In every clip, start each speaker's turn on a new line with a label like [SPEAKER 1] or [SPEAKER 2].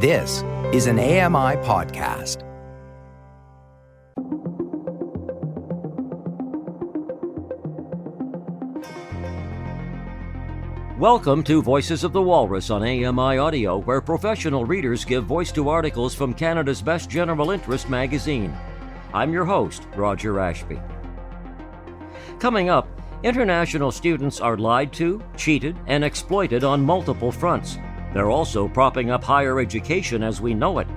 [SPEAKER 1] This is an AMI podcast.
[SPEAKER 2] Welcome to Voices of the Walrus on AMI Audio, where professional readers give voice to articles from Canada's best general interest magazine. I'm your host, Roger Ashby. Coming up, international students are lied to, cheated, and exploited on multiple fronts. They're also propping up higher education as we know it.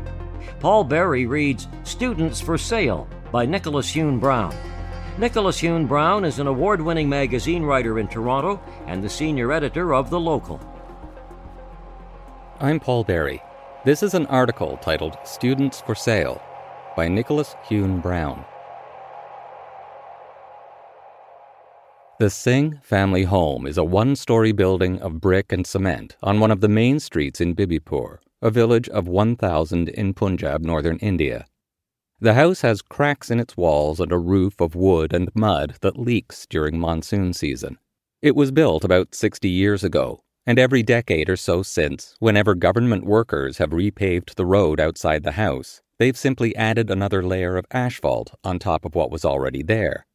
[SPEAKER 2] Paul Berry reads Students for Sale by Nicholas Hune-Brown. Nicholas Hune-Brown is an award winning magazine writer in Toronto and the senior editor of The Local.
[SPEAKER 3] I'm Paul Berry. This is an article titled Students for Sale by Nicholas Hune-Brown. The Singh family home is a one story building of brick and cement on one of the main streets in Bibipur, a village of 1,000 in Punjab, northern India. The house has cracks in its walls and a roof of wood and mud that leaks during monsoon season. It was built about 60 years ago, and every decade or so since, whenever government workers have repaved the road outside the house, they've simply added another layer of asphalt on top of what was already there.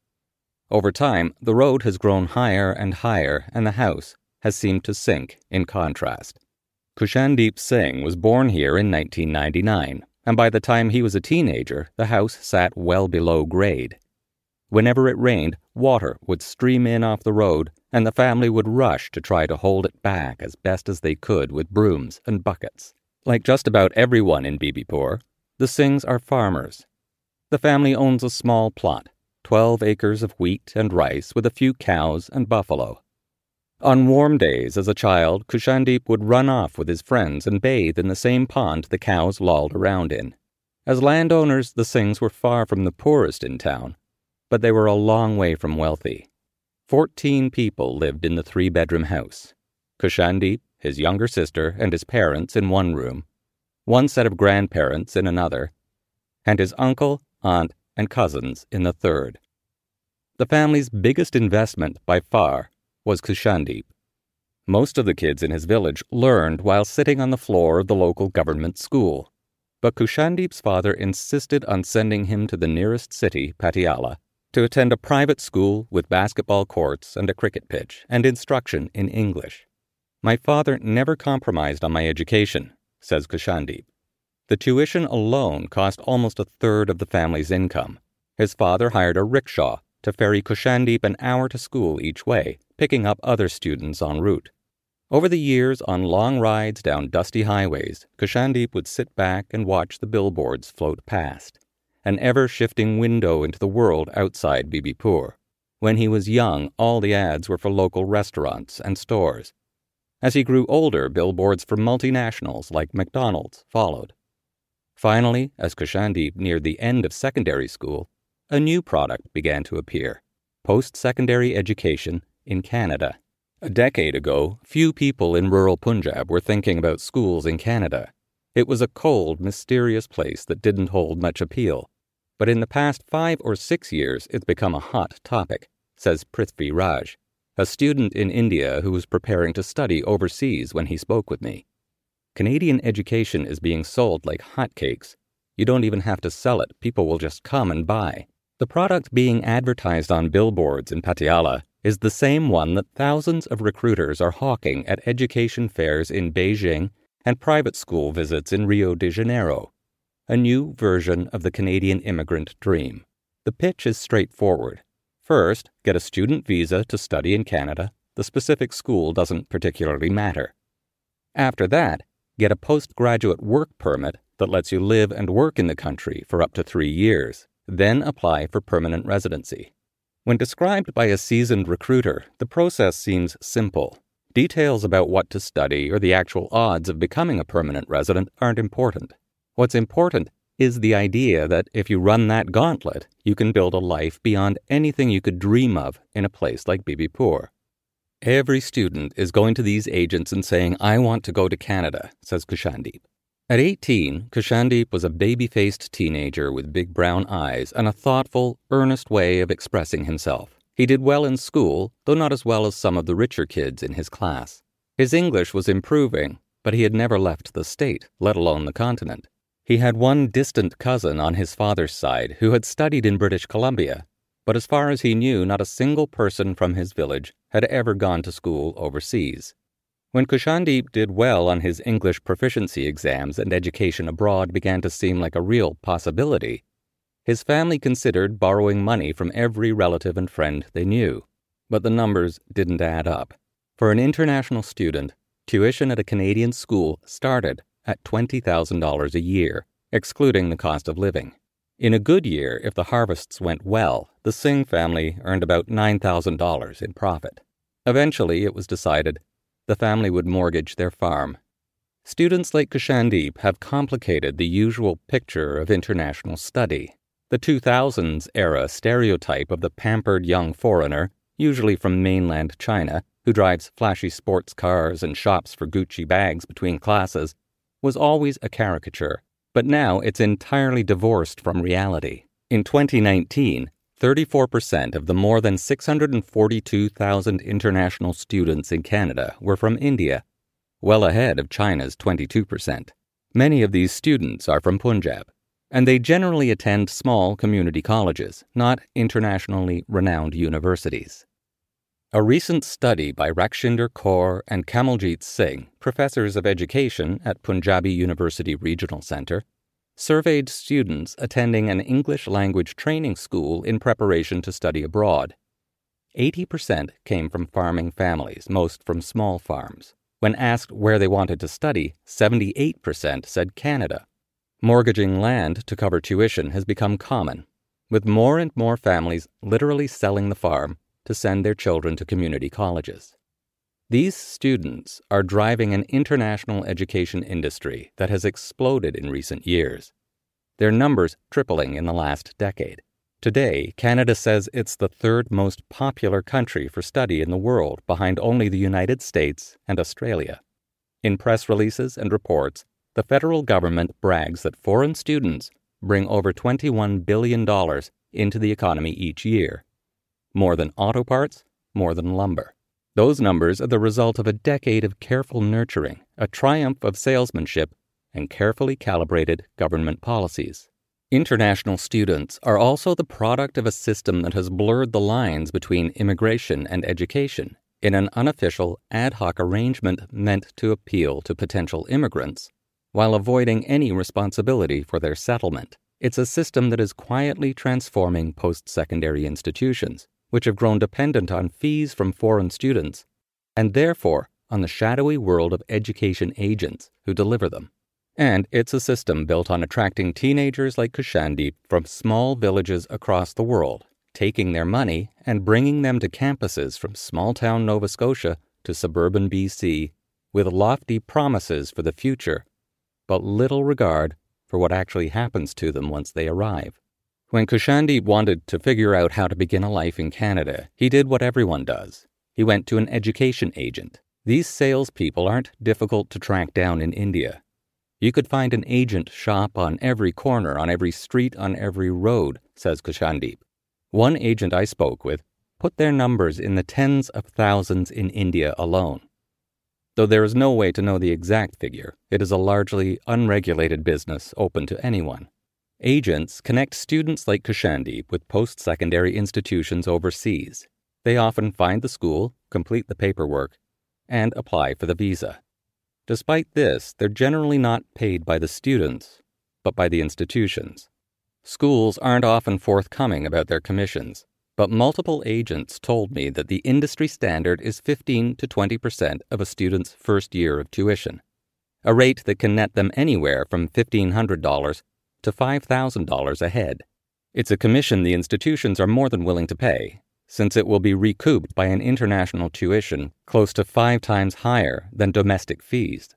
[SPEAKER 3] Over time, the road has grown higher and higher, and the house has seemed to sink in contrast. Kushandeep Singh was born here in 1999 and by the time he was a teenager, the house sat well below grade. Whenever it rained, water would stream in off the road, and the family would rush to try to hold it back as best as they could with brooms and buckets. Like just about everyone in Bibipur, the Singhs are farmers. The family owns a small plot, 12 acres of wheat and rice with a few cows and buffalo. On warm days as a child, Kushandeep would run off with his friends and bathe in the same pond the cows lolled around in. As landowners, the Singhs were far from the poorest in town, but they were a long way from wealthy. Fourteen people lived in the three bedroom house. Kushandeep, his younger sister, and his parents in one room, one set of grandparents in another, and his uncle, aunt, and cousins in the third. The family's biggest investment by far was Kushandeep. Most of the kids in his village learned while sitting on the floor of the local government school. But Kushandeep's father insisted on sending him to the nearest city, Patiala, to attend a private school with basketball courts and a cricket pitch and instruction in English. My father never compromised on my education, says Kushandeep. The tuition alone cost almost a third of the family's income. His father hired a rickshaw to ferry Kushandeep an hour to school each way picking up other students en route. Over the years, on long rides down dusty highways, Kushandeep would sit back and watch the billboards float past, an ever shifting window into the world outside Bibipur. When he was young, all the ads were for local restaurants and stores. As he grew older, billboards for multinationals like McDonald's followed. Finally, as Kushandeep neared the end of secondary school, a new product began to appear post secondary education in Canada. A decade ago, few people in rural Punjab were thinking about schools in Canada. It was a cold, mysterious place that didn't hold much appeal. But in the past five or six years, it's become a hot topic, says Prithvi Raj, a student in India who was preparing to study overseas when he spoke with me. Canadian education is being sold like hotcakes. You don't even have to sell it, people will just come and buy. The product being advertised on billboards in Patiala is the same one that thousands of recruiters are hawking at education fairs in Beijing and private school visits in Rio de Janeiro. A new version of the Canadian immigrant dream. The pitch is straightforward. First, get a student visa to study in Canada. The specific school doesn't particularly matter. After that, get a postgraduate work permit that lets you live and work in the country for up to three years. Then apply for permanent residency. When described by a seasoned recruiter, the process seems simple. Details about what to study or the actual odds of becoming a permanent resident aren't important. What's important is the idea that if you run that gauntlet, you can build a life beyond anything you could dream of in a place like Bibipur. Every student is going to these agents and saying, I want to go to Canada, says Kushandeep. At 18, Kushandeep was a baby faced teenager with big brown eyes and a thoughtful, earnest way of expressing himself. He did well in school, though not as well as some of the richer kids in his class. His English was improving, but he had never left the state, let alone the continent. He had one distant cousin on his father's side who had studied in British Columbia, but as far as he knew, not a single person from his village had ever gone to school overseas. When Kushandeep did well on his English proficiency exams and education abroad began to seem like a real possibility, his family considered borrowing money from every relative and friend they knew. But the numbers didn't add up. For an international student, tuition at a Canadian school started at $20,000 a year, excluding the cost of living. In a good year, if the harvests went well, the Singh family earned about $9,000 in profit. Eventually, it was decided the family would mortgage their farm. Students like Kushandeep have complicated the usual picture of international study. The 2000s era stereotype of the pampered young foreigner, usually from mainland China, who drives flashy sports cars and shops for Gucci bags between classes, was always a caricature, but now it's entirely divorced from reality. In 2019, 34% of the more than 642,000 international students in Canada were from India, well ahead of China's 22%. Many of these students are from Punjab, and they generally attend small community colleges, not internationally renowned universities. A recent study by Rakshinder Kaur and Kamaljit Singh, professors of education at Punjabi University Regional Center, surveyed students attending an English language training school in preparation to study abroad. 80% came from farming families, most from small farms. When asked where they wanted to study, 78% said Canada. Mortgaging land to cover tuition has become common, with more and more families literally selling the farm to send their children to community colleges. These students are driving an international education industry that has exploded in recent years, their numbers tripling in the last decade. Today, Canada says it's the third most popular country for study in the world, behind only the United States and Australia. In press releases and reports, the federal government brags that foreign students bring over $21 billion into the economy each year, more than auto parts, more than lumber. Those numbers are the result of a decade of careful nurturing, a triumph of salesmanship, and carefully calibrated government policies. International students are also the product of a system that has blurred the lines between immigration and education in an unofficial ad hoc arrangement meant to appeal to potential immigrants while avoiding any responsibility for their settlement. It's a system that is quietly transforming post secondary institutions which have grown dependent on fees from foreign students, and therefore on the shadowy world of education agents who deliver them. And it's a system built on attracting teenagers like Kushandeep from small villages across the world, taking their money and bringing them to campuses from small town Nova Scotia to suburban BC with lofty promises for the future, but little regard for what actually happens to them once they arrive. When Kushandeep wanted to figure out how to begin a life in Canada, he did what everyone does. He went to an education agent. These salespeople aren't difficult to track down in India. You could find an agent shop on every corner, on every street, on every road, says Kushandeep. One agent I spoke with put their numbers in the tens of thousands in India alone. Though there is no way to know the exact figure, it is a largely unregulated business open to anyone. Agents connect students like Kushandeep with post secondary institutions overseas. They often find the school, complete the paperwork, and apply for the visa. Despite this, they're generally not paid by the students, but by the institutions. Schools aren't often forthcoming about their commissions, but multiple agents told me that the industry standard is 15 to 20% of a student's first year of tuition, a rate that can net them anywhere from $1,500 to $5,000 a head. It's a commission the institutions are more than willing to pay, since it will be recouped by an international tuition close to five times higher than domestic fees.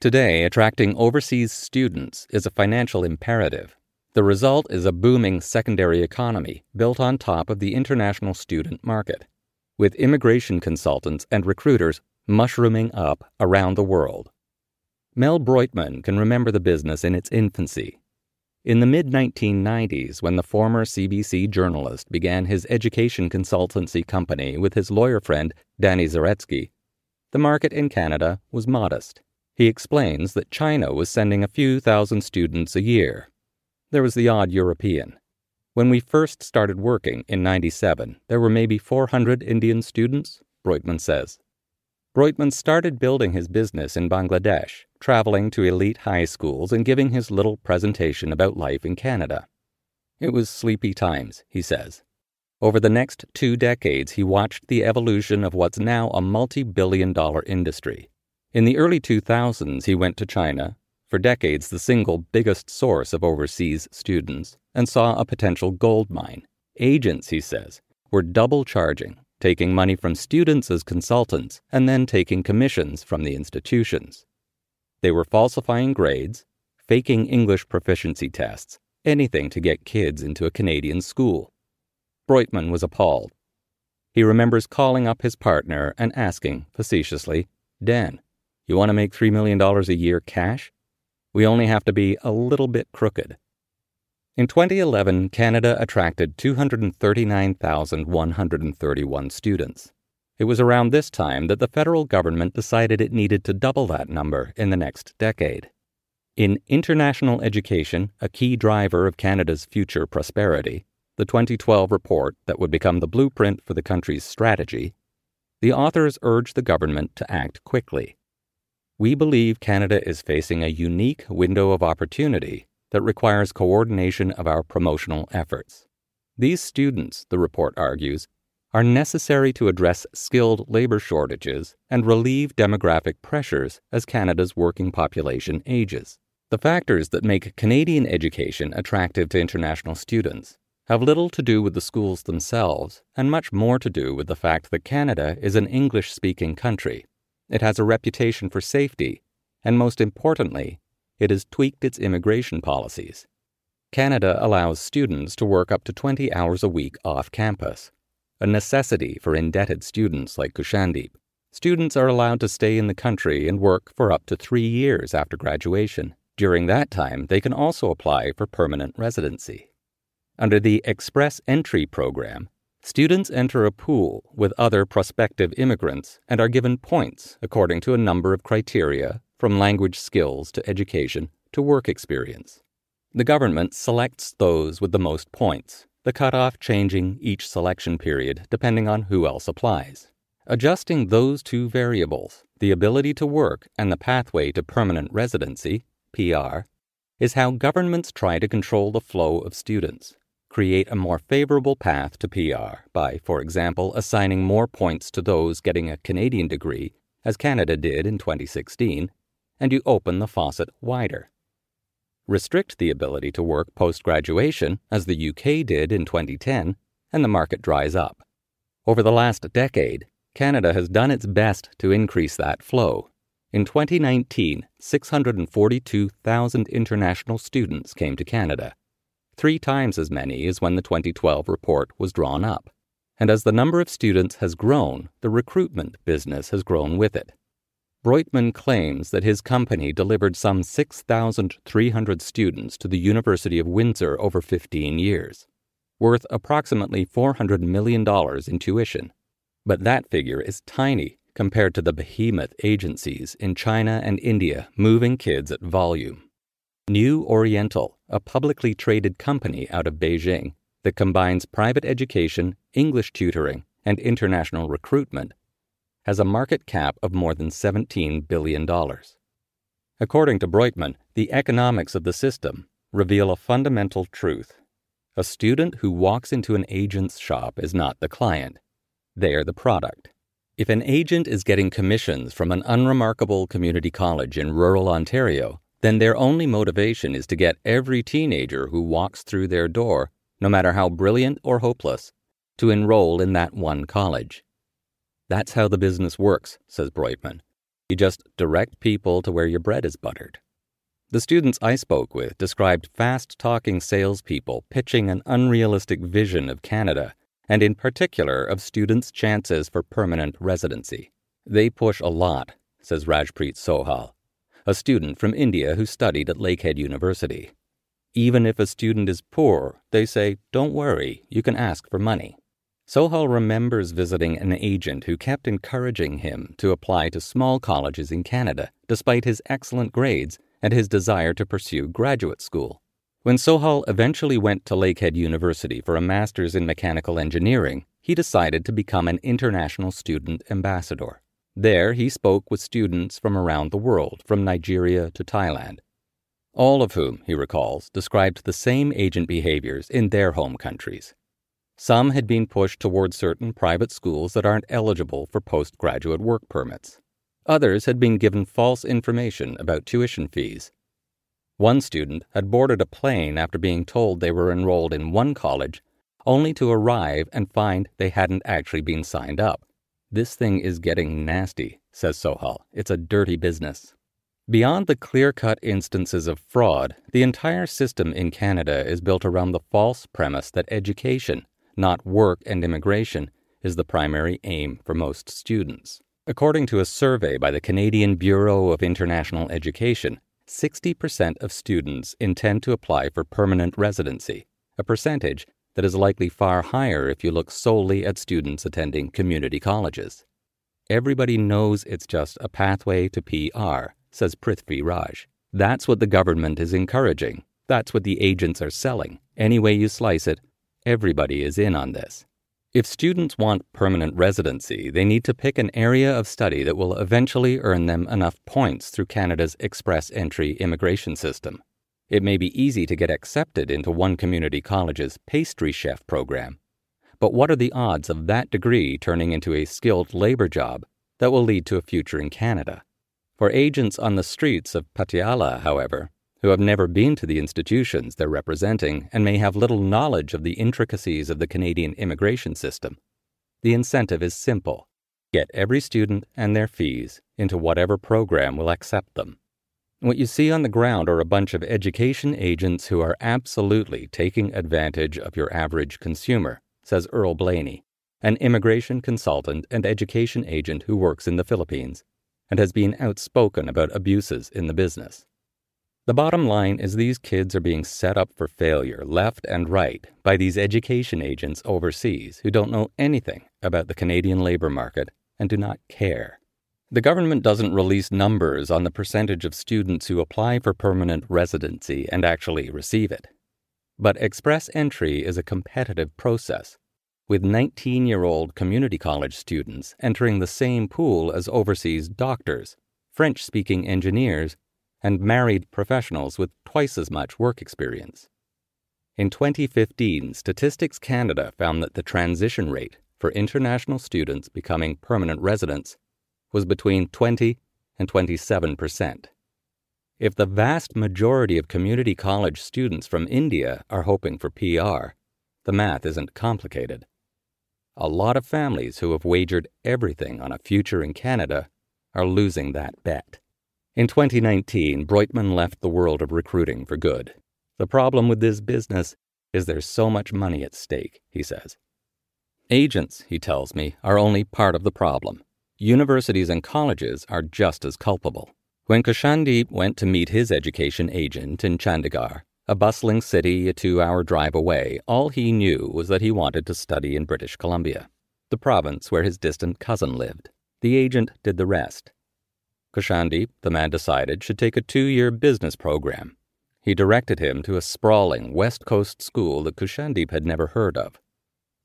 [SPEAKER 3] Today, attracting overseas students is a financial imperative. The result is a booming secondary economy built on top of the international student market, with immigration consultants and recruiters mushrooming up around the world. Mel Broitman can remember the business in its infancy in the mid 1990s, when the former CBC journalist began his education consultancy company with his lawyer friend Danny Zaretsky, the market in Canada was modest. He explains that China was sending a few thousand students a year. There was the odd European. When we first started working in 97, there were maybe 400 Indian students, Broitman says. Broitman started building his business in Bangladesh, traveling to elite high schools and giving his little presentation about life in Canada. It was sleepy times, he says. Over the next two decades, he watched the evolution of what's now a multi billion dollar industry. In the early 2000s, he went to China, for decades the single biggest source of overseas students, and saw a potential gold mine. Agents, he says, were double charging, taking money from students as consultants and then taking commissions from the institutions. They were falsifying grades, faking English proficiency tests, anything to get kids into a Canadian school. Broitman was appalled. He remembers calling up his partner and asking, facetiously, Dan, you want to make $3 million a year cash? We only have to be a little bit crooked. In 2011, Canada attracted 239,131 students. It was around this time that the federal government decided it needed to double that number in the next decade. In International Education, a key driver of Canada's future prosperity, the 2012 report that would become the blueprint for the country's strategy, the authors urged the government to act quickly. We believe Canada is facing a unique window of opportunity that requires coordination of our promotional efforts. These students, the report argues, are necessary to address skilled labor shortages and relieve demographic pressures as Canada's working population ages. The factors that make Canadian education attractive to international students have little to do with the schools themselves and much more to do with the fact that Canada is an English speaking country it has a reputation for safety, and most importantly, it has tweaked its immigration policies. Canada allows students to work up to 20 hours a week off campus, a necessity for indebted students like Kushandeep. Students are allowed to stay in the country and work for up to three years after graduation. During that time, they can also apply for permanent residency. Under the Express Entry program, Students enter a pool with other prospective immigrants and are given points according to a number of criteria from language skills to education to work experience. The government selects those with the most points, the cutoff changing each selection period depending on who else applies. Adjusting those two variables, the ability to work and the pathway to permanent residency, PR, is how governments try to control the flow of students create a more favorable path to PR by, for example, assigning more points to those getting a Canadian degree, as Canada did in 2016, and you open the faucet wider. Restrict the ability to work post graduation, as the UK did in 2010, and the market dries up. Over the last decade, Canada has done its best to increase that flow. In 2019, 642,000 international students came to Canada three times as many as when the 2012 report was drawn up. And as the number of students has grown, the recruitment business has grown with it. Broitman claims that his company delivered some 6,300 students to the University of Windsor over 15 years, worth approximately $400 million in tuition. But that figure is tiny compared to the behemoth agencies in China and India moving kids at volume. New Oriental, a publicly traded company out of Beijing that combines private education, English tutoring, and international recruitment, has a market cap of more than $17 billion. According to Broitman, the economics of the system reveal a fundamental truth. A student who walks into an agent's shop is not the client, they are the product. If an agent is getting commissions from an unremarkable community college in rural Ontario, then their only motivation is to get every teenager who walks through their door, no matter how brilliant or hopeless, to enroll in that one college. That's how the business works, says Broitman. You just direct people to where your bread is buttered. The students I spoke with described fast talking salespeople pitching an unrealistic vision of Canada, and in particular of students' chances for permanent residency. They push a lot, says Rajpreet Sohal a student from India who studied at Lakehead University. Even if a student is poor, they say, don't worry, you can ask for money. Sohal remembers visiting an agent who kept encouraging him to apply to small colleges in Canada, despite his excellent grades and his desire to pursue graduate school. When Sohal eventually went to Lakehead University for a master's in mechanical engineering, he decided to become an international student ambassador. There, he spoke with students from around the world, from Nigeria to Thailand. All of whom, he recalls, described the same agent behaviors in their home countries. Some had been pushed towards certain private schools that aren't eligible for postgraduate work permits. Others had been given false information about tuition fees one student had boarded a plane after being told they were enrolled in one college, only to arrive and find they hadn't actually been signed up. This thing is getting nasty, says Sohal. It's a dirty business. Beyond the clear cut instances of fraud, the entire system in Canada is built around the false premise that education, not work and immigration, is the primary aim for most students. According to a survey by the Canadian Bureau of International Education, 60% of students intend to apply for permanent residency, a percentage that is likely far higher if you look solely at students attending community colleges. Everybody knows it's just a pathway to PR, says Prithvi Raj. That's what the government is encouraging. That's what the agents are selling. Any way you slice it, everybody is in on this. If students want permanent residency, they need to pick an area of study that will eventually earn them enough points through Canada's express entry immigration system. It may be easy to get accepted into one community college's pastry chef program, but what are the odds of that degree turning into a skilled labor job that will lead to a future in Canada? For agents on the streets of Patiala, however, who have never been to the institutions they're representing and may have little knowledge of the intricacies of the Canadian immigration system. The incentive is simple get every student and their fees into whatever program will accept them. What you see on the ground are a bunch of education agents who are absolutely taking advantage of your average consumer, says Earl Blaney, an immigration consultant and education agent who works in the Philippines and has been outspoken about abuses in the business. The bottom line is these kids are being set up for failure left and right by these education agents overseas who don't know anything about the Canadian labor market and do not care. The government doesn't release numbers on the percentage of students who apply for permanent residency and actually receive it. But express entry is a competitive process, with 19 year old community college students entering the same pool as overseas doctors, French speaking engineers, and married professionals with twice as much work experience. In 2015, Statistics Canada found that the transition rate for international students becoming permanent residents was between 20 and 27 percent. If the vast majority of community college students from India are hoping for PR, the math isn't complicated. A lot of families who have wagered everything on a future in Canada are losing that bet. In 2019, Broitman left the world of recruiting for good. The problem with this business is there's so much money at stake, he says. Agents, he tells me, are only part of the problem. Universities and colleges are just as culpable. When Kushandeep went to meet his education agent in Chandigarh, a bustling city a two hour drive away, all he knew was that he wanted to study in British Columbia, the province where his distant cousin lived. The agent did the rest. Kushandeep, the man decided, should take a two year business program. He directed him to a sprawling West Coast school that Kushandeep had never heard of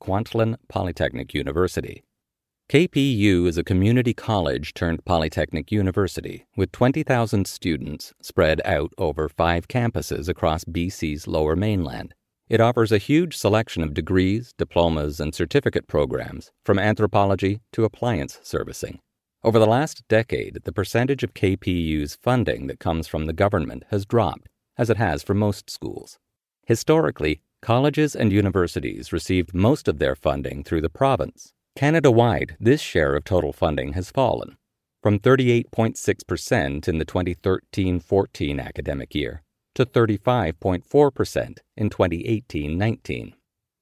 [SPEAKER 3] Kwantlen Polytechnic University. KPU is a community college turned polytechnic university with 20,000 students spread out over five campuses across BC's lower mainland. It offers a huge selection of degrees, diplomas, and certificate programs, from anthropology to appliance servicing. Over the last decade, the percentage of KPU's funding that comes from the government has dropped, as it has for most schools. Historically, colleges and universities received most of their funding through the province. Canada wide, this share of total funding has fallen from 38.6% in the 2013 14 academic year to 35.4% in 2018 19.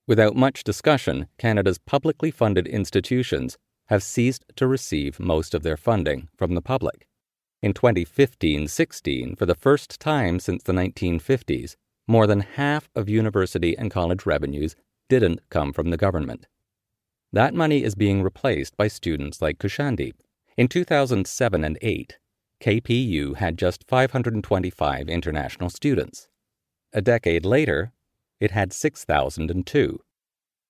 [SPEAKER 3] Without much discussion, Canada's publicly funded institutions have ceased to receive most of their funding from the public. In 2015 16, for the first time since the 1950s, more than half of university and college revenues didn't come from the government. That money is being replaced by students like Kushandeep. In 2007 and 8, KPU had just 525 international students. A decade later, it had 6,002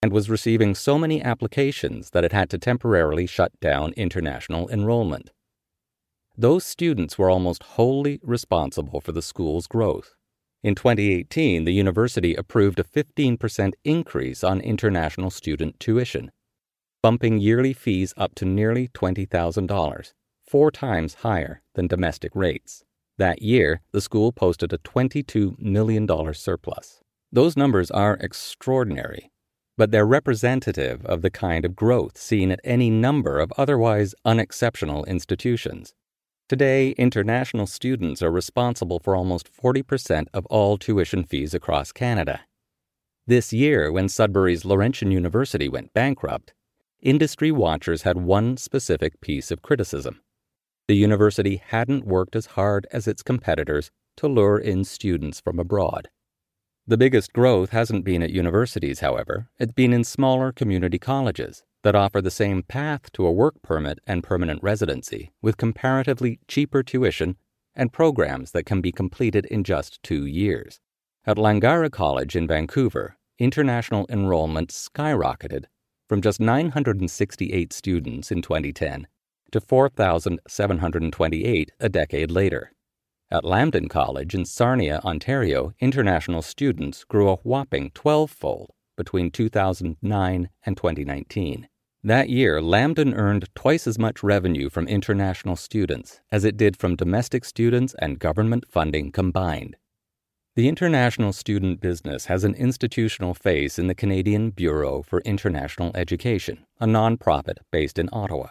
[SPEAKER 3] and was receiving so many applications that it had to temporarily shut down international enrollment. Those students were almost wholly responsible for the school's growth. In 2018, the university approved a 15% increase on international student tuition, bumping yearly fees up to nearly $20,000, four times higher than domestic rates. That year, the school posted a $22 million surplus. Those numbers are extraordinary, but they're representative of the kind of growth seen at any number of otherwise unexceptional institutions. Today, international students are responsible for almost 40% of all tuition fees across Canada. This year, when Sudbury's Laurentian University went bankrupt, industry watchers had one specific piece of criticism. The university hadn't worked as hard as its competitors to lure in students from abroad. The biggest growth hasn't been at universities, however, it's been in smaller community colleges that offer the same path to a work permit and permanent residency with comparatively cheaper tuition and programs that can be completed in just two years. At Langara College in Vancouver, international enrollment skyrocketed from just 968 students in 2010 to 4,728 a decade later. At Lambton College in Sarnia, Ontario, international students grew a whopping 12 fold between 2009 and 2019. That year, Lambton earned twice as much revenue from international students as it did from domestic students and government funding combined. The international student business has an institutional face in the Canadian Bureau for International Education, a nonprofit based in Ottawa.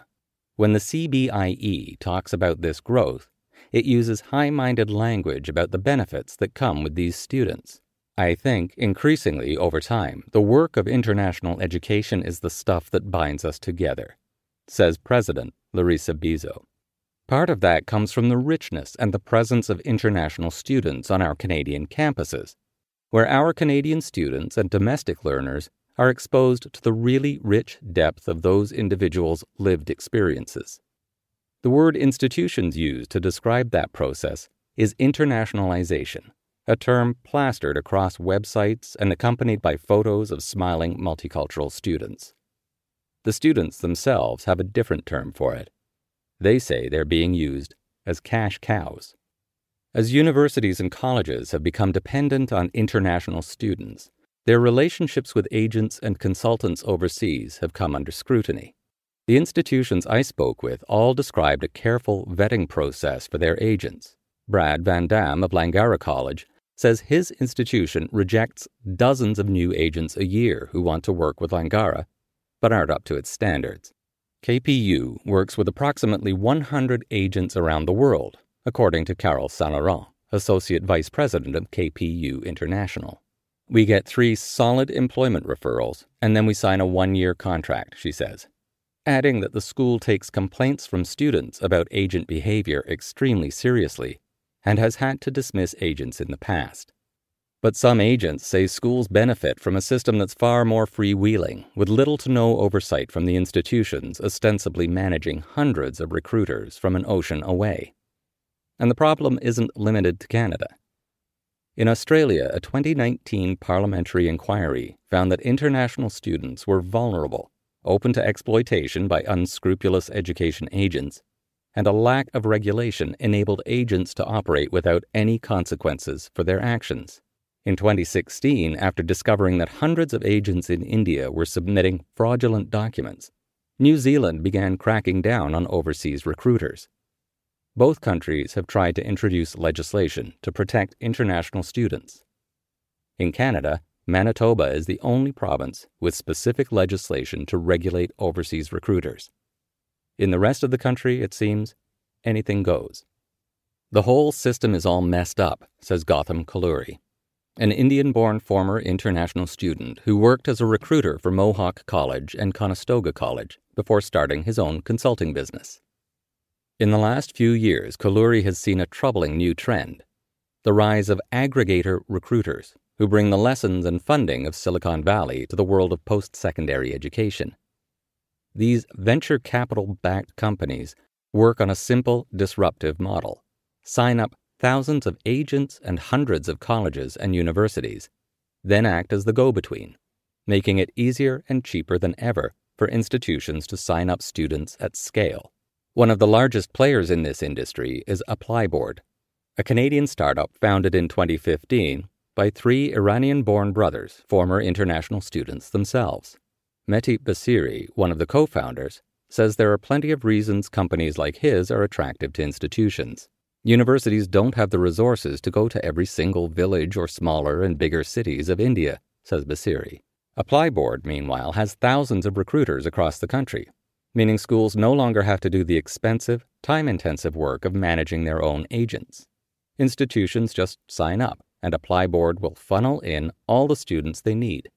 [SPEAKER 3] When the CBIE talks about this growth, it uses high minded language about the benefits that come with these students. I think, increasingly over time, the work of international education is the stuff that binds us together, says President Larissa Bezo. Part of that comes from the richness and the presence of international students on our Canadian campuses, where our Canadian students and domestic learners are exposed to the really rich depth of those individuals' lived experiences. The word institutions use to describe that process is internationalization, a term plastered across websites and accompanied by photos of smiling multicultural students. The students themselves have a different term for it. They say they're being used as cash cows. As universities and colleges have become dependent on international students, their relationships with agents and consultants overseas have come under scrutiny. The institutions I spoke with all described a careful vetting process for their agents. Brad Van Dam of Langara College says his institution rejects dozens of new agents a year who want to work with Langara, but aren't up to its standards. KPU works with approximately 100 agents around the world, according to Carol Saint-Laurent, Associate Vice President of KPU International. We get three solid employment referrals, and then we sign a one year contract, she says adding that the school takes complaints from students about agent behavior extremely seriously and has had to dismiss agents in the past. But some agents say schools benefit from a system that's far more freewheeling, with little to no oversight from the institutions ostensibly managing hundreds of recruiters from an ocean away. And the problem isn't limited to Canada. In Australia, a 2019 parliamentary inquiry found that international students were vulnerable open to exploitation by unscrupulous education agents, and a lack of regulation enabled agents to operate without any consequences for their actions. In 2016, after discovering that hundreds of agents in India were submitting fraudulent documents, New Zealand began cracking down on overseas recruiters. Both countries have tried to introduce legislation to protect international students. In Canada, Manitoba is the only province with specific legislation to regulate overseas recruiters. In the rest of the country, it seems, anything goes. The whole system is all messed up, says Gotham Kalluri, an Indian born former international student who worked as a recruiter for Mohawk College and Conestoga College before starting his own consulting business. In the last few years, Kalluri has seen a troubling new trend the rise of aggregator recruiters who bring the lessons and funding of Silicon Valley to the world of post secondary education. These venture capital backed companies work on a simple, disruptive model. Sign up thousands of agents and hundreds of colleges and universities, then act as the go between, making it easier and cheaper than ever for institutions to sign up students at scale. One of the largest players in this industry is Applyboard, a Canadian startup founded in 2015 by three Iranian born brothers, former international students themselves. Meti Basiri, one of the co founders, says there are plenty of reasons companies like his are attractive to institutions. Universities don't have the resources to go to every single village or smaller and bigger cities of India, says Basiri. Applyboard, meanwhile, has thousands of recruiters across the country, meaning schools no longer have to do the expensive, time intensive work of managing their own agents. Institutions just sign up, and Applyboard will funnel in all the students they need.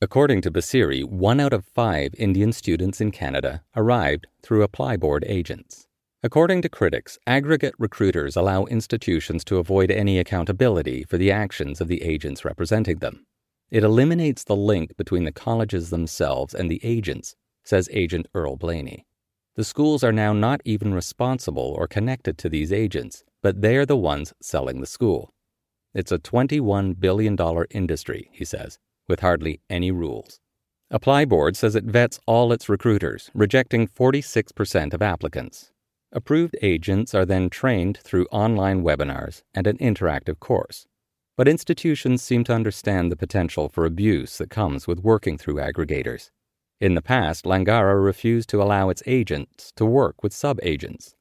[SPEAKER 3] According to Basiri, one out of five Indian students in Canada arrived through Applyboard agents. According to critics, aggregate recruiters allow institutions to avoid any accountability for the actions of the agents representing them. It eliminates the link between the colleges themselves and the agents, says agent Earl Blaney. The schools are now not even responsible or connected to these agents, but they're the ones selling the school. It's a $21 billion industry, he says, with hardly any rules. Applyboard says it vets all its recruiters, rejecting 46% of applicants. Approved agents are then trained through online webinars and an interactive course. But institutions seem to understand the potential for abuse that comes with working through aggregators. In the past, Langara refused to allow its agents to work with sub agents.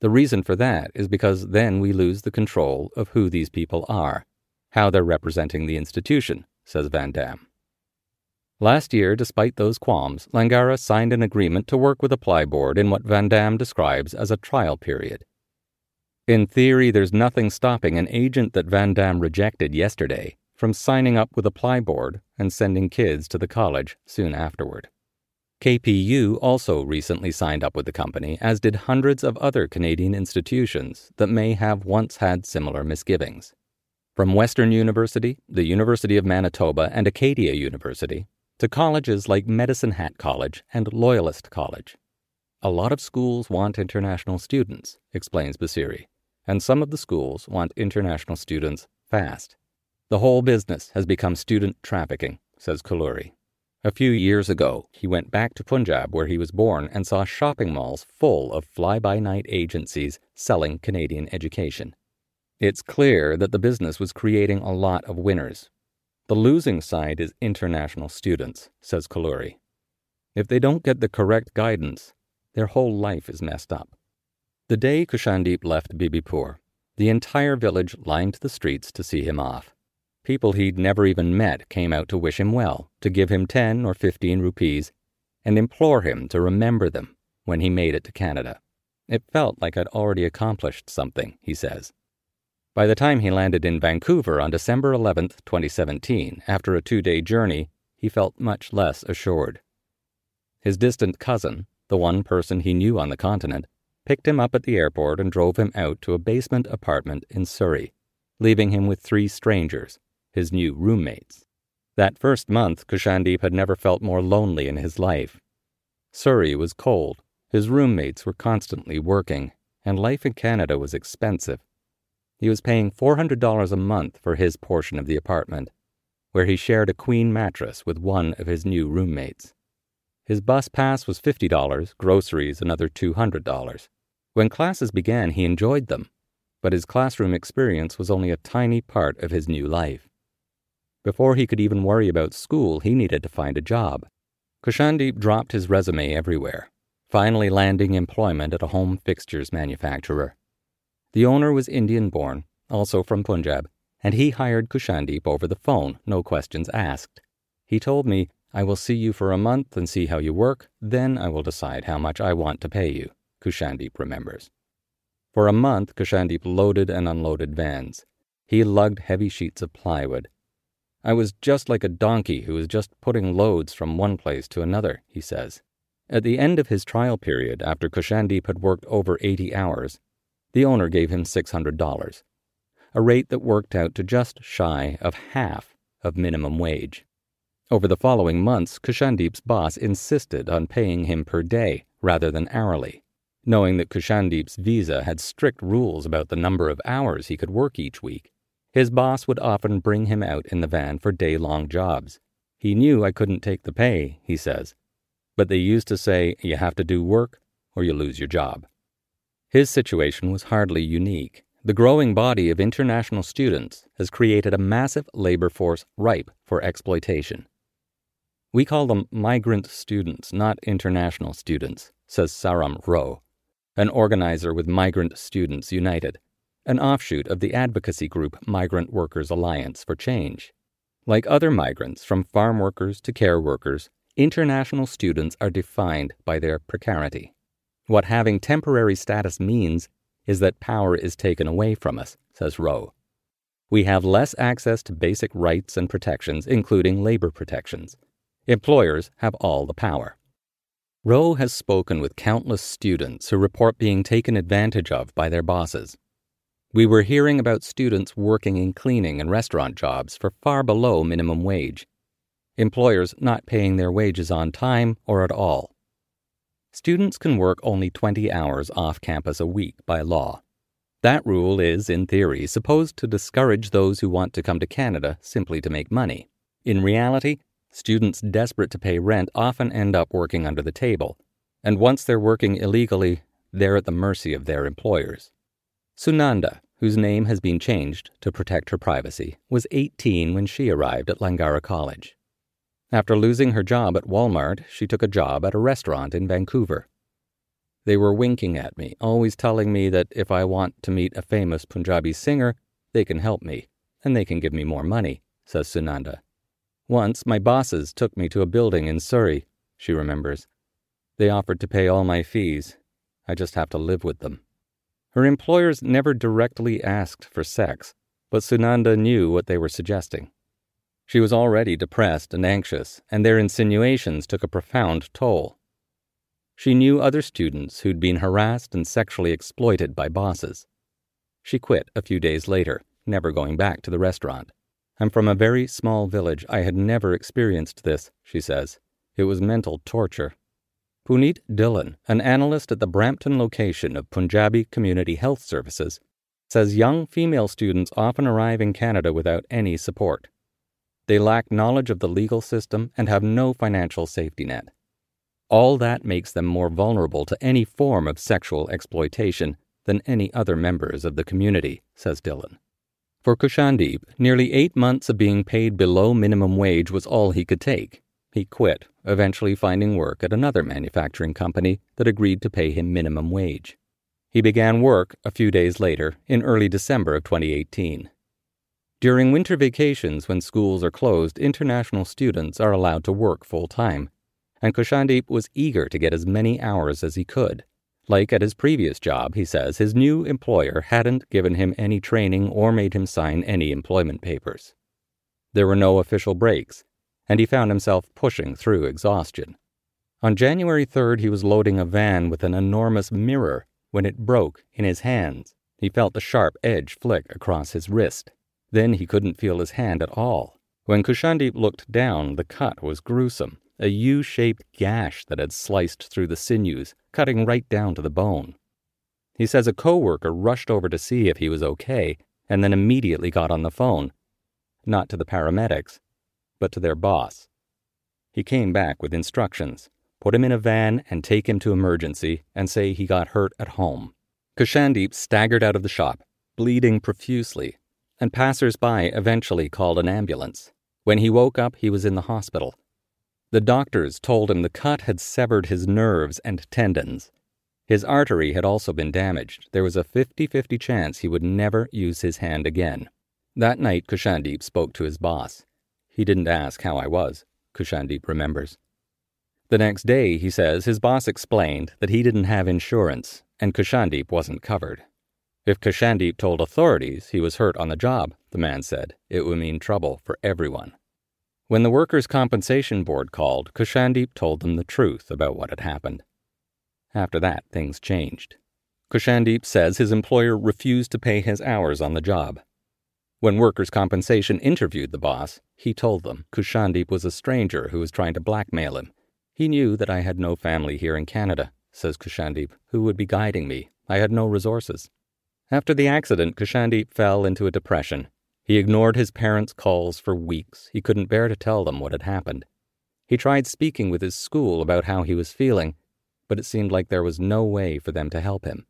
[SPEAKER 3] The reason for that is because then we lose the control of who these people are, how they're representing the institution, says Van Dam. Last year, despite those qualms, Langara signed an agreement to work with Applyboard in what Van Dam describes as a trial period. In theory, there's nothing stopping an agent that Van Dam rejected yesterday from signing up with Applyboard and sending kids to the college soon afterward. KPU also recently signed up with the company, as did hundreds of other Canadian institutions that may have once had similar misgivings. From Western University, the University of Manitoba, and Acadia University, to colleges like Medicine Hat College and Loyalist College. A lot of schools want international students, explains Basiri, and some of the schools want international students fast. The whole business has become student trafficking, says Kalluri. A few years ago, he went back to Punjab where he was born and saw shopping malls full of fly by night agencies selling Canadian education. It's clear that the business was creating a lot of winners. The losing side is international students, says Kalluri. If they don't get the correct guidance, their whole life is messed up. The day Kushandeep left Bibipur, the entire village lined the streets to see him off. People he'd never even met came out to wish him well, to give him 10 or 15 rupees, and implore him to remember them when he made it to Canada. It felt like I'd already accomplished something, he says. By the time he landed in Vancouver on December 11, 2017, after a two day journey, he felt much less assured. His distant cousin, the one person he knew on the continent, picked him up at the airport and drove him out to a basement apartment in Surrey, leaving him with three strangers his new roommates. That first month, Kushandeep had never felt more lonely in his life. Surrey was cold, his roommates were constantly working, and life in Canada was expensive. He was paying $400 a month for his portion of the apartment, where he shared a queen mattress with one of his new roommates. His bus pass was $50, groceries another $200. When classes began, he enjoyed them, but his classroom experience was only a tiny part of his new life. Before he could even worry about school, he needed to find a job. Kushandeep dropped his resume everywhere, finally landing employment at a home fixtures manufacturer. The owner was Indian born, also from Punjab, and he hired Kushandeep over the phone, no questions asked. He told me, I will see you for a month and see how you work, then I will decide how much I want to pay you, Kushandeep remembers. For a month, Kushandeep loaded and unloaded vans. He lugged heavy sheets of plywood, I was just like a donkey who was just putting loads from one place to another, he says. At the end of his trial period, after Kushandeep had worked over 80 hours, the owner gave him $600, a rate that worked out to just shy of half of minimum wage. Over the following months, Kushandeep's boss insisted on paying him per day rather than hourly, knowing that Kushandeep's visa had strict rules about the number of hours he could work each week. His boss would often bring him out in the van for day long jobs. He knew I couldn't take the pay, he says, but they used to say you have to do work or you lose your job. His situation was hardly unique. The growing body of international students has created a massive labor force ripe for exploitation. We call them migrant students, not international students, says Sarom Rho, an organizer with Migrant Students United, an offshoot of the advocacy group Migrant Workers Alliance for Change. Like other migrants, from farm workers to care workers, international students are defined by their precarity. What having temporary status means is that power is taken away from us, says Rho. We have less access to basic rights and protections, including labor protections. Employers have all the power. Rho has spoken with countless students who report being taken advantage of by their bosses. We were hearing about students working in cleaning and restaurant jobs for far below minimum wage, employers not paying their wages on time or at all. Students can work only 20 hours off campus a week by law. That rule is, in theory, supposed to discourage those who want to come to Canada simply to make money. In reality, Students desperate to pay rent often end up working under the table, and once they're working illegally, they're at the mercy of their employers. Sunanda, whose name has been changed to protect her privacy, was 18 when she arrived at Langara College. After losing her job at Walmart, she took a job at a restaurant in Vancouver. They were winking at me, always telling me that if I want to meet a famous Punjabi singer, they can help me, and they can give me more money, says Sunanda. Once, my bosses took me to a building in Surrey, she remembers. They offered to pay all my fees. I just have to live with them. Her employers never directly asked for sex, but Sunanda knew what they were suggesting. She was already depressed and anxious, and their insinuations took a profound toll. She knew other students who'd been harassed and sexually exploited by bosses. She quit a few days later, never going back to the restaurant. I'm from a very small village. I had never experienced this, she says. It was mental torture. Puneet Dillon, an analyst at the Brampton location of Punjabi Community Health Services, says young female students often arrive in Canada without any support. They lack knowledge of the legal system and have no financial safety net. All that makes them more vulnerable to any form of sexual exploitation than any other members of the community, says Dillon. For Kushandeep, nearly eight months of being paid below minimum wage was all he could take. He quit, eventually finding work at another manufacturing company that agreed to pay him minimum wage. He began work a few days later, in early December of 2018. During winter vacations, when schools are closed, international students are allowed to work full time, and Kushandeep was eager to get as many hours as he could. Like at his previous job, he says, his new employer hadn't given him any training or made him sign any employment papers. There were no official breaks, and he found himself pushing through exhaustion. On January 3rd, he was loading a van with an enormous mirror when it broke in his hands. He felt the sharp edge flick across his wrist. Then he couldn't feel his hand at all. When Kushandeep looked down, the cut was gruesome a U shaped gash that had sliced through the sinews, cutting right down to the bone. He says a coworker rushed over to see if he was okay and then immediately got on the phone. Not to the paramedics, but to their boss. He came back with instructions put him in a van and take him to emergency and say he got hurt at home. Kushandeep staggered out of the shop, bleeding profusely, and passers by eventually called an ambulance. When he woke up, he was in the hospital, the doctors told him the cut had severed his nerves and tendons. His artery had also been damaged. There was a 50 50 chance he would never use his hand again. That night, Kushandeep spoke to his boss. He didn't ask how I was, Kushandeep remembers. The next day, he says, his boss explained that he didn't have insurance and Kushandeep wasn't covered. If Kushandeep told authorities he was hurt on the job, the man said, it would mean trouble for everyone. When the Workers' Compensation Board called, Kushandeep told them the truth about what had happened. After that, things changed. Kushandeep says his employer refused to pay his hours on the job. When workers' compensation interviewed the boss, he told them Kushandeep was a stranger who was trying to blackmail him. He knew that I had no family here in Canada, says Kushandeep, who would be guiding me. I had no resources. After the accident, Kushandeep fell into a depression. He ignored his parents' calls for weeks. He couldn't bear to tell them what had happened. He tried speaking with his school about how he was feeling, but it seemed like there was no way for them to help him.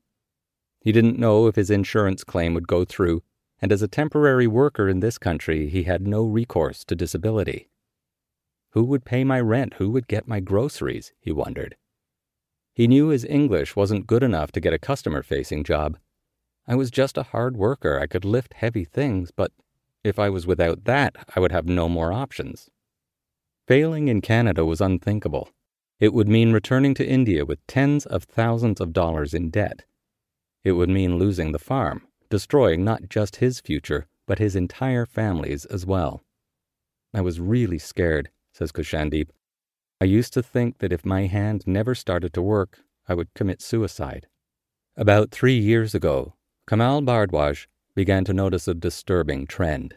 [SPEAKER 3] He didn't know if his insurance claim would go through, and as a temporary worker in this country, he had no recourse to disability. Who would pay my rent? Who would get my groceries? He wondered. He knew his English wasn't good enough to get a customer facing job. I was just a hard worker. I could lift heavy things, but if I was without that, I would have no more options. Failing in Canada was unthinkable. It would mean returning to India with tens of thousands of dollars in debt. It would mean losing the farm, destroying not just his future, but his entire family's as well. I was really scared says Kushandeep. I used to think that if my hand never started to work, I would commit suicide. About three years ago, Kamal Bhardwaj began to notice a disturbing trend.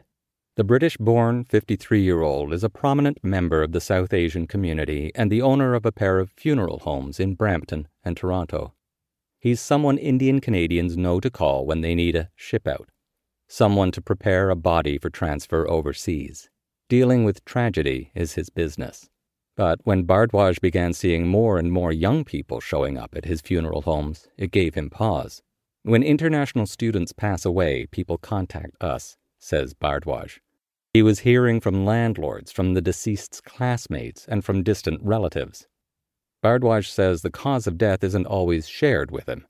[SPEAKER 3] The British born 53 year old is a prominent member of the South Asian community and the owner of a pair of funeral homes in Brampton and Toronto. He's someone Indian Canadians know to call when they need a ship out, someone to prepare a body for transfer overseas. Dealing with tragedy is his business. But when Bhardwaj began seeing more and more young people showing up at his funeral homes, it gave him pause. When international students pass away, people contact us, says Bhardwaj. He was hearing from landlords, from the deceased's classmates, and from distant relatives. Bhardwaj says the cause of death isn't always shared with him,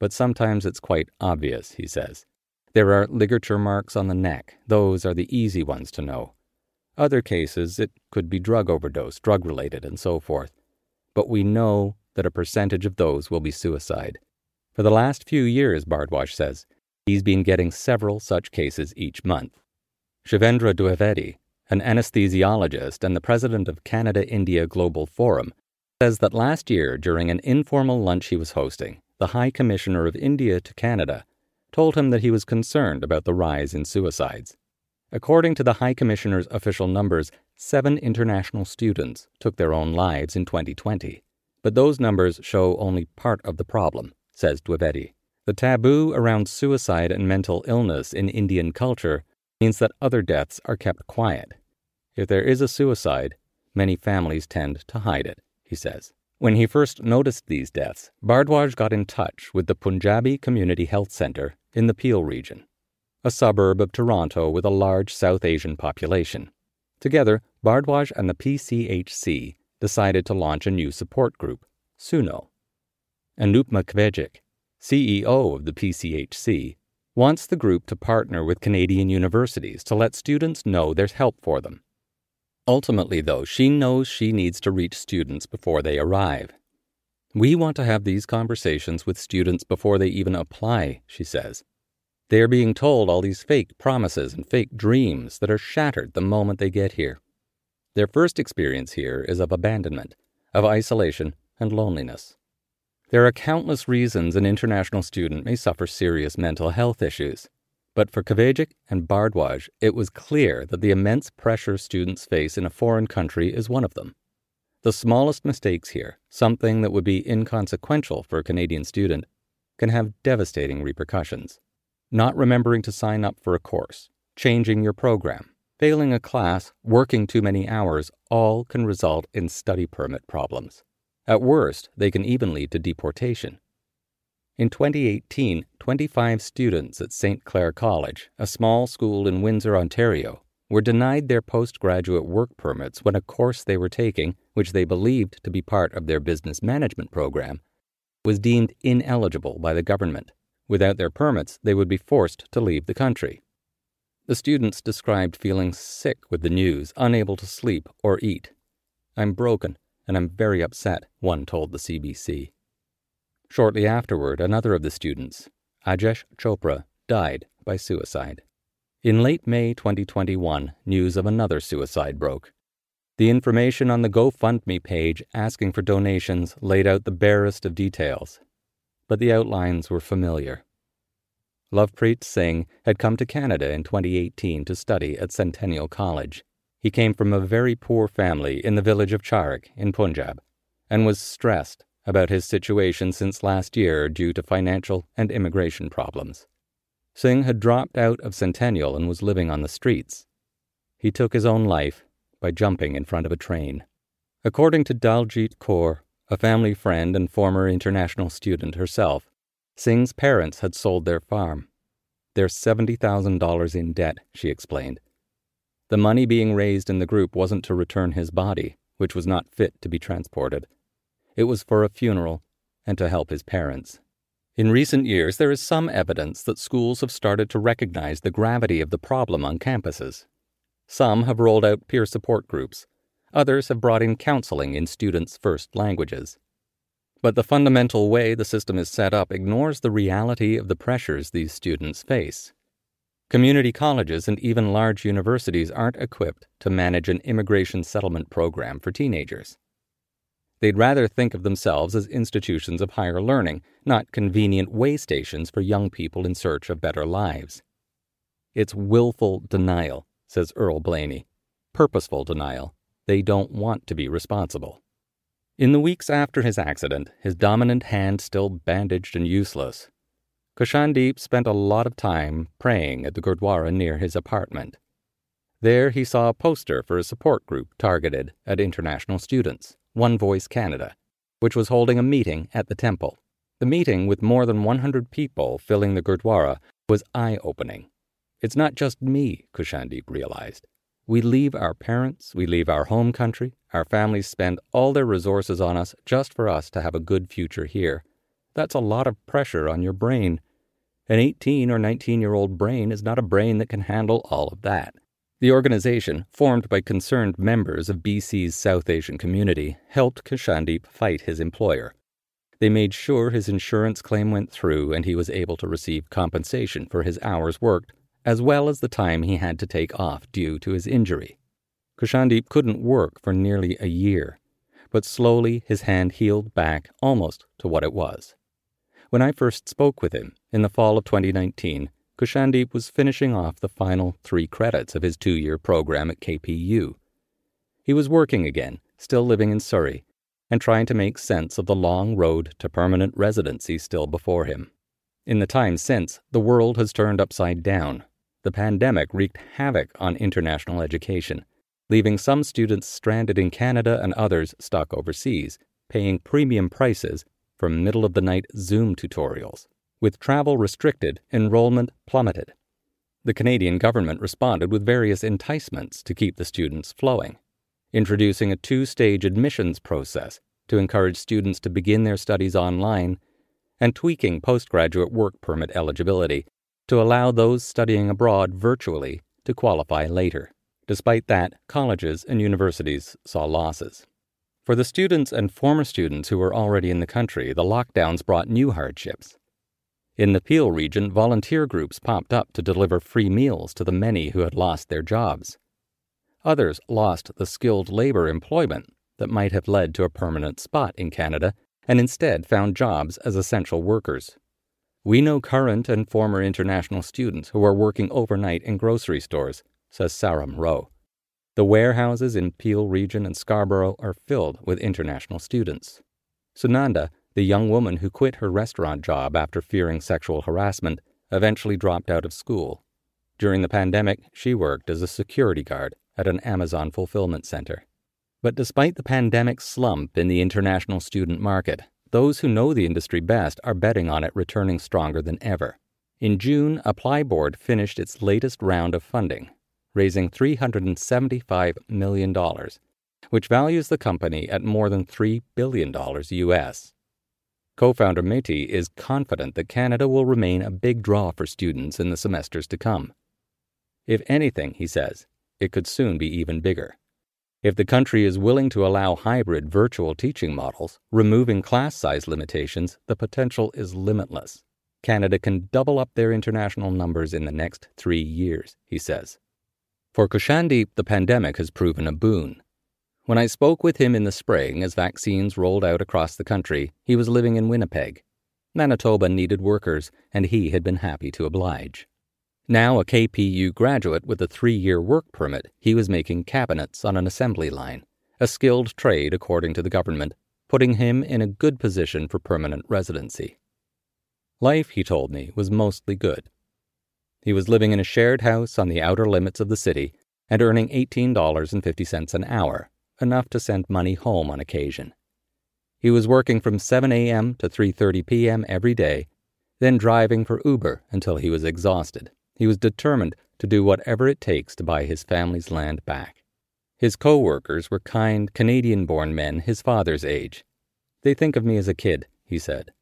[SPEAKER 3] but sometimes it's quite obvious, he says. There are ligature marks on the neck, those are the easy ones to know. Other cases, it could be drug overdose, drug related, and so forth. But we know that a percentage of those will be suicide. For the last few years, Bhardwaj says, he's been getting several such cases each month. Shivendra Dwivedi, an anesthesiologist and the president of Canada India Global Forum, says that last year, during an informal lunch he was hosting, the High Commissioner of India to Canada told him that he was concerned about the rise in suicides. According to the High Commissioner's official numbers, seven international students took their own lives in 2020. But those numbers show only part of the problem, says Dwivedi. The taboo around suicide and mental illness in Indian culture means that other deaths are kept quiet. If there is a suicide, many families tend to hide it, he says. When he first noticed these deaths, Bhardwaj got in touch with the Punjabi Community Health Centre in the Peel region a suburb of Toronto with a large South Asian population. Together, Bhardwaj and the PCHC decided to launch a new support group, SUNO. Anupma Kvejik, CEO of the PCHC, wants the group to partner with Canadian universities to let students know there's help for them. Ultimately, though, she knows she needs to reach students before they arrive. We want to have these conversations with students before they even apply, she says. They are being told all these fake promises and fake dreams that are shattered the moment they get here. Their first experience here is of abandonment, of isolation, and loneliness. There are countless reasons an international student may suffer serious mental health issues, but for Kvejik and Bhardwaj, it was clear that the immense pressure students face in a foreign country is one of them. The smallest mistakes here, something that would be inconsequential for a Canadian student, can have devastating repercussions not remembering to sign up for a course, changing your program, failing a class, working too many hours, all can result in study permit problems. At worst, they can even lead to deportation. In 2018, 25 students at St. Clair College, a small school in Windsor, Ontario, were denied their postgraduate work permits when a course they were taking, which they believed to be part of their business management program, was deemed ineligible by the government. Without their permits, they would be forced to leave the country. The students described feeling sick with the news, unable to sleep or eat. I'm broken and I'm very upset, one told the CBC. Shortly afterward, another of the students, Ajesh Chopra, died by suicide. In late May 2021, news of another suicide broke. The information on the GoFundMe page asking for donations laid out the barest of details but the outlines were familiar. Lovepreet Singh had come to Canada in 2018 to study at Centennial College. He came from a very poor family in the village of Charak in Punjab and was stressed about his situation since last year due to financial and immigration problems. Singh had dropped out of Centennial and was living on the streets. He took his own life by jumping in front of a train. According to Daljit Kaur, a family friend and former international student herself, Singh's parents had sold their farm. They're $70,000 in debt, she explained. The money being raised in the group wasn't to return his body, which was not fit to be transported. It was for a funeral and to help his parents. In recent years, there is some evidence that schools have started to recognize the gravity of the problem on campuses. Some have rolled out peer support groups, others have brought in counseling in students' first languages. But the fundamental way the system is set up ignores the reality of the pressures these students face. Community colleges and even large universities aren't equipped to manage an immigration settlement program for teenagers. They'd rather think of themselves as institutions of higher learning, not convenient way stations for young people in search of better lives. It's willful denial, says Earl Blaney. Purposeful denial. They don't want to be responsible. In the weeks after his accident, his dominant hand still bandaged and useless, Kushandeep spent a lot of time praying at the Gurdwara near his apartment. There he saw a poster for a support group targeted at international students. One Voice Canada, which was holding a meeting at the temple. The meeting, with more than 100 people filling the Gurdwara, was eye opening. It's not just me, Kushandeep realized. We leave our parents, we leave our home country, our families spend all their resources on us just for us to have a good future here. That's a lot of pressure on your brain. An 18 or 19 year old brain is not a brain that can handle all of that. The organization, formed by concerned members of BC's South Asian community, helped Kushandeep fight his employer. They made sure his insurance claim went through and he was able to receive compensation for his hours worked, as well as the time he had to take off due to his injury. Kushandeep couldn't work for nearly a year, but slowly his hand healed back almost to what it was. When I first spoke with him in the fall of 2019, Kushandeep was finishing off the final three credits of his two year program at KPU. He was working again, still living in Surrey, and trying to make sense of the long road to permanent residency still before him. In the time since, the world has turned upside down. The pandemic wreaked havoc on international education, leaving some students stranded in Canada and others stuck overseas, paying premium prices for middle of the night Zoom tutorials. With travel restricted, enrollment plummeted. The Canadian government responded with various enticements to keep the students flowing, introducing a two stage admissions process to encourage students to begin their studies online, and tweaking postgraduate work permit eligibility to allow those studying abroad virtually to qualify later. Despite that, colleges and universities saw losses. For the students and former students who were already in the country, the lockdowns brought new hardships. In the Peel region, volunteer groups popped up to deliver free meals to the many who had lost their jobs. Others lost the skilled labor employment that might have led to a permanent spot in Canada and instead found jobs as essential workers. We know current and former international students who are working overnight in grocery stores, says Sarom Rho. The warehouses in Peel region and Scarborough are filled with international students. Sunanda the young woman who quit her restaurant job after fearing sexual harassment eventually dropped out of school. During the pandemic, she worked as a security guard at an Amazon fulfillment center. But despite the pandemic slump in the international student market, those who know the industry best are betting on it returning stronger than ever. In June, ApplyBoard finished its latest round of funding, raising $375 million, which values the company at more than $3 billion US. Co founder Meti is confident that Canada will remain a big draw for students in the semesters to come. If anything, he says, it could soon be even bigger. If the country is willing to allow hybrid virtual teaching models, removing class size limitations, the potential is limitless. Canada can double up their international numbers in the next three years, he says. For Kushandeep, the pandemic has proven a boon. When I spoke with him in the spring as vaccines rolled out across the country, he was living in Winnipeg. Manitoba needed workers, and he had been happy to oblige. Now a KPU graduate with a three year work permit, he was making cabinets on an assembly line, a skilled trade according to the government, putting him in a good position for permanent residency. Life, he told me, was mostly good. He was living in a shared house on the outer limits of the city and earning $18.50 an hour, enough to send money home on occasion. He was working from 7 a.m. to 3:30 p.m. every day, then driving for Uber until he was exhausted. He was determined to do whatever it takes to buy his family's land back. His co-workers were kind Canadian-born men his father's age. They think of me as a kid, he said.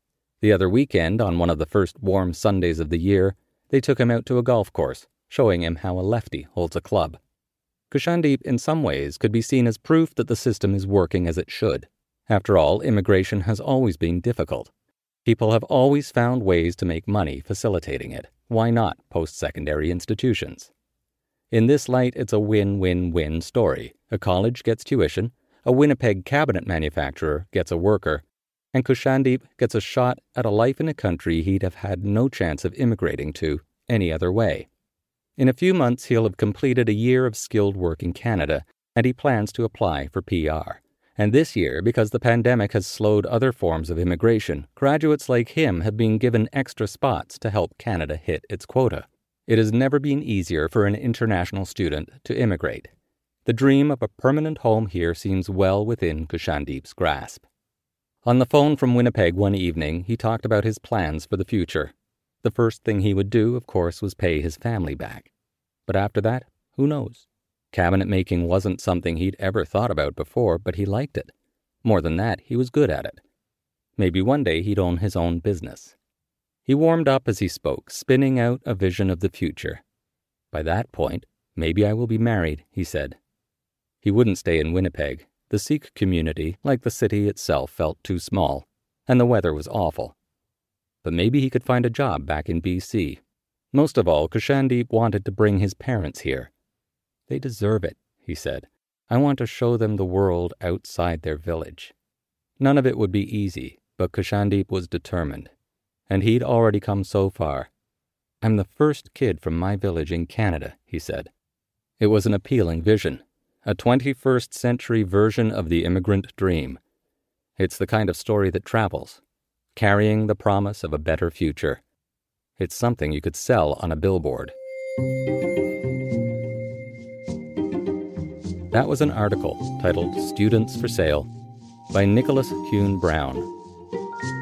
[SPEAKER 3] The other weekend, on one of the first warm Sundays of the year, they took him out to a golf course, showing him how a lefty holds a club. Kushandeep, in some ways, could be seen as proof that the system is working as it should. After all, immigration has always been difficult. People have always found ways to make money facilitating it. Why not post secondary institutions? In this light, it's a win win win story. A college gets tuition, a Winnipeg cabinet manufacturer gets a worker, and Kushandeep gets a shot at a life in a country he'd have had no chance of immigrating to any other way. In a few months, he'll have completed a year of skilled work in Canada, and he plans to apply for PR. And this year, because the pandemic has slowed other forms of immigration, graduates like him have been given extra spots to help Canada hit its quota. It has never been easier for an international student to immigrate. The dream of a permanent home here seems well within Kushandeep's grasp. On the phone from Winnipeg one evening, he talked about his plans for the future. The first thing he would do, of course, was pay his family back. But after that, who knows? Cabinet making wasn't something he'd ever thought about before, but he liked it. More than that, he was good at it. Maybe one day he'd own his own business. He warmed up as he spoke, spinning out a vision of the future. By that point, maybe I will be married, he said. He wouldn't stay in Winnipeg. The Sikh community, like the city itself, felt too small, and the weather was awful. But maybe he could find a job back in BC. Most of all, Kushandeep wanted to bring his parents here. They deserve it, he said. I want to show them the world outside their village. None of it would be easy, but Kushandeep was determined. And he'd already come so far. I'm the first kid from my village in Canada, he said. It was an appealing vision, a 21st century version of the immigrant dream. It's the kind of story that travels, carrying the promise of a better future. It's something you could sell on a billboard. That was an article titled Students for Sale by Nicholas Hune-Brown.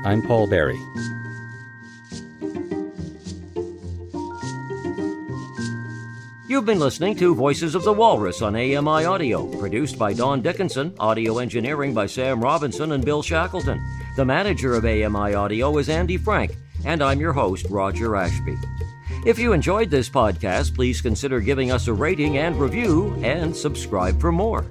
[SPEAKER 3] I'm Paul Berry.
[SPEAKER 2] You've been listening to Voices of the Walrus on AMI Audio, produced by Don Dickinson, audio engineering by Sam Robinson and Bill Shackleton. The manager of AMI Audio is Andy Frank, and I'm your host, Roger Ashby. If you enjoyed this podcast, please consider giving us a rating and review and subscribe for more.